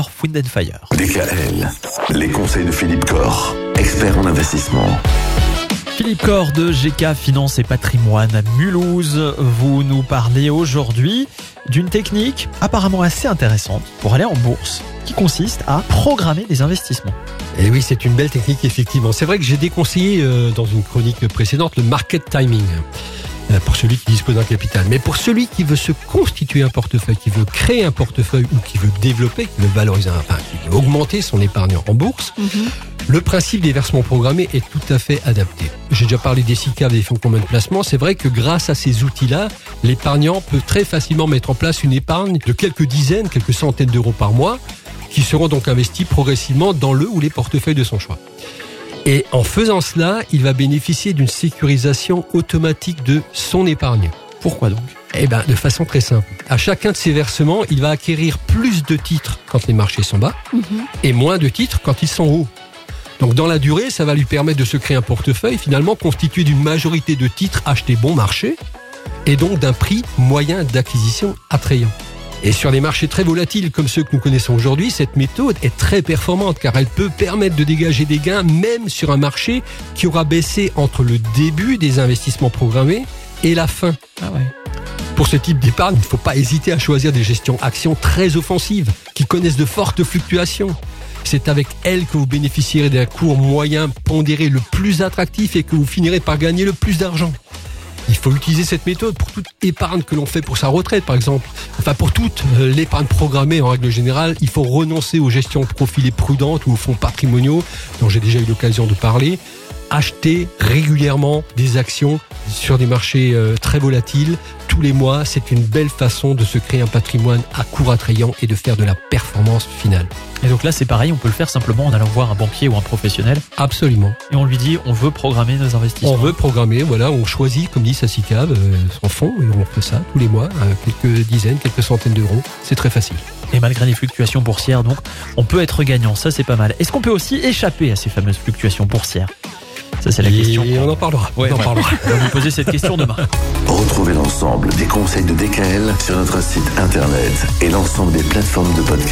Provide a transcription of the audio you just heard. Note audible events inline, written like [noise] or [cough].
par Wind Fire. DKL, les conseils de Philippe Corr, expert en investissement. Philippe Corr de GK Finance et Patrimoine à Mulhouse, vous nous parlez aujourd'hui d'une technique apparemment assez intéressante pour aller en bourse qui consiste à programmer des investissements. Et oui, c'est une belle technique, effectivement. C'est vrai que j'ai déconseillé euh, dans une chronique précédente le market timing pour celui qui dispose d'un capital. Mais pour celui qui veut se constituer un portefeuille, qui veut créer un portefeuille ou qui veut développer, qui veut valoriser, enfin, qui veut augmenter son épargne en bourse, le principe des versements programmés est tout à fait adapté. J'ai déjà parlé des SICAV, des fonds communs de placement. C'est vrai que grâce à ces outils-là, l'épargnant peut très facilement mettre en place une épargne de quelques dizaines, quelques centaines d'euros par mois, qui seront donc investis progressivement dans le ou les portefeuilles de son choix. Et en faisant cela, il va bénéficier d'une sécurisation automatique de son épargne. Pourquoi donc? Eh ben, de façon très simple. À chacun de ces versements, il va acquérir plus de titres quand les marchés sont bas et moins de titres quand ils sont hauts. Donc dans la durée, ça va lui permettre de se créer un portefeuille finalement constitué d'une majorité de titres achetés bon marché et donc d'un prix moyen d'acquisition attrayant. Et sur les marchés très volatiles comme ceux que nous connaissons aujourd'hui, cette méthode est très performante car elle peut permettre de dégager des gains même sur un marché qui aura baissé entre le début des investissements programmés et la fin. Ah ouais. Pour ce type d'épargne, il ne faut pas hésiter à choisir des gestions actions très offensives qui connaissent de fortes fluctuations. C'est avec elles que vous bénéficierez d'un cours moyen pondéré le plus attractif et que vous finirez par gagner le plus d'argent. Il faut utiliser cette méthode pour toute épargne que l'on fait pour sa retraite, par exemple. Enfin, pour toute euh, l'épargne programmée en règle générale, il faut renoncer aux gestions profilées prudentes ou aux fonds patrimoniaux, dont j'ai déjà eu l'occasion de parler. Acheter régulièrement des actions sur des marchés euh, très volatiles tous les mois, c'est une belle façon de se créer un patrimoine à court attrayant et de faire de la performance finale. Et donc là, c'est pareil, on peut le faire simplement en allant voir un banquier ou un professionnel Absolument. et on lui dit on veut programmer nos investissements. On veut programmer, voilà, on choisit, comme dit Sassicab, euh, son fonds et on fait ça tous les mois, quelques dizaines, quelques centaines d'euros. C'est très facile. Et malgré les fluctuations boursières, donc, on peut être gagnant. Ça, c'est pas mal. Est-ce qu'on peut aussi échapper à ces fameuses fluctuations boursières? Ça, c'est la Et question. on en parlera. Ouais, on en ouais. parlera. [laughs] On va vous poser cette question demain. Retrouvez l'ensemble des conseils de DKL sur notre site internet et l'ensemble des plateformes de podcast.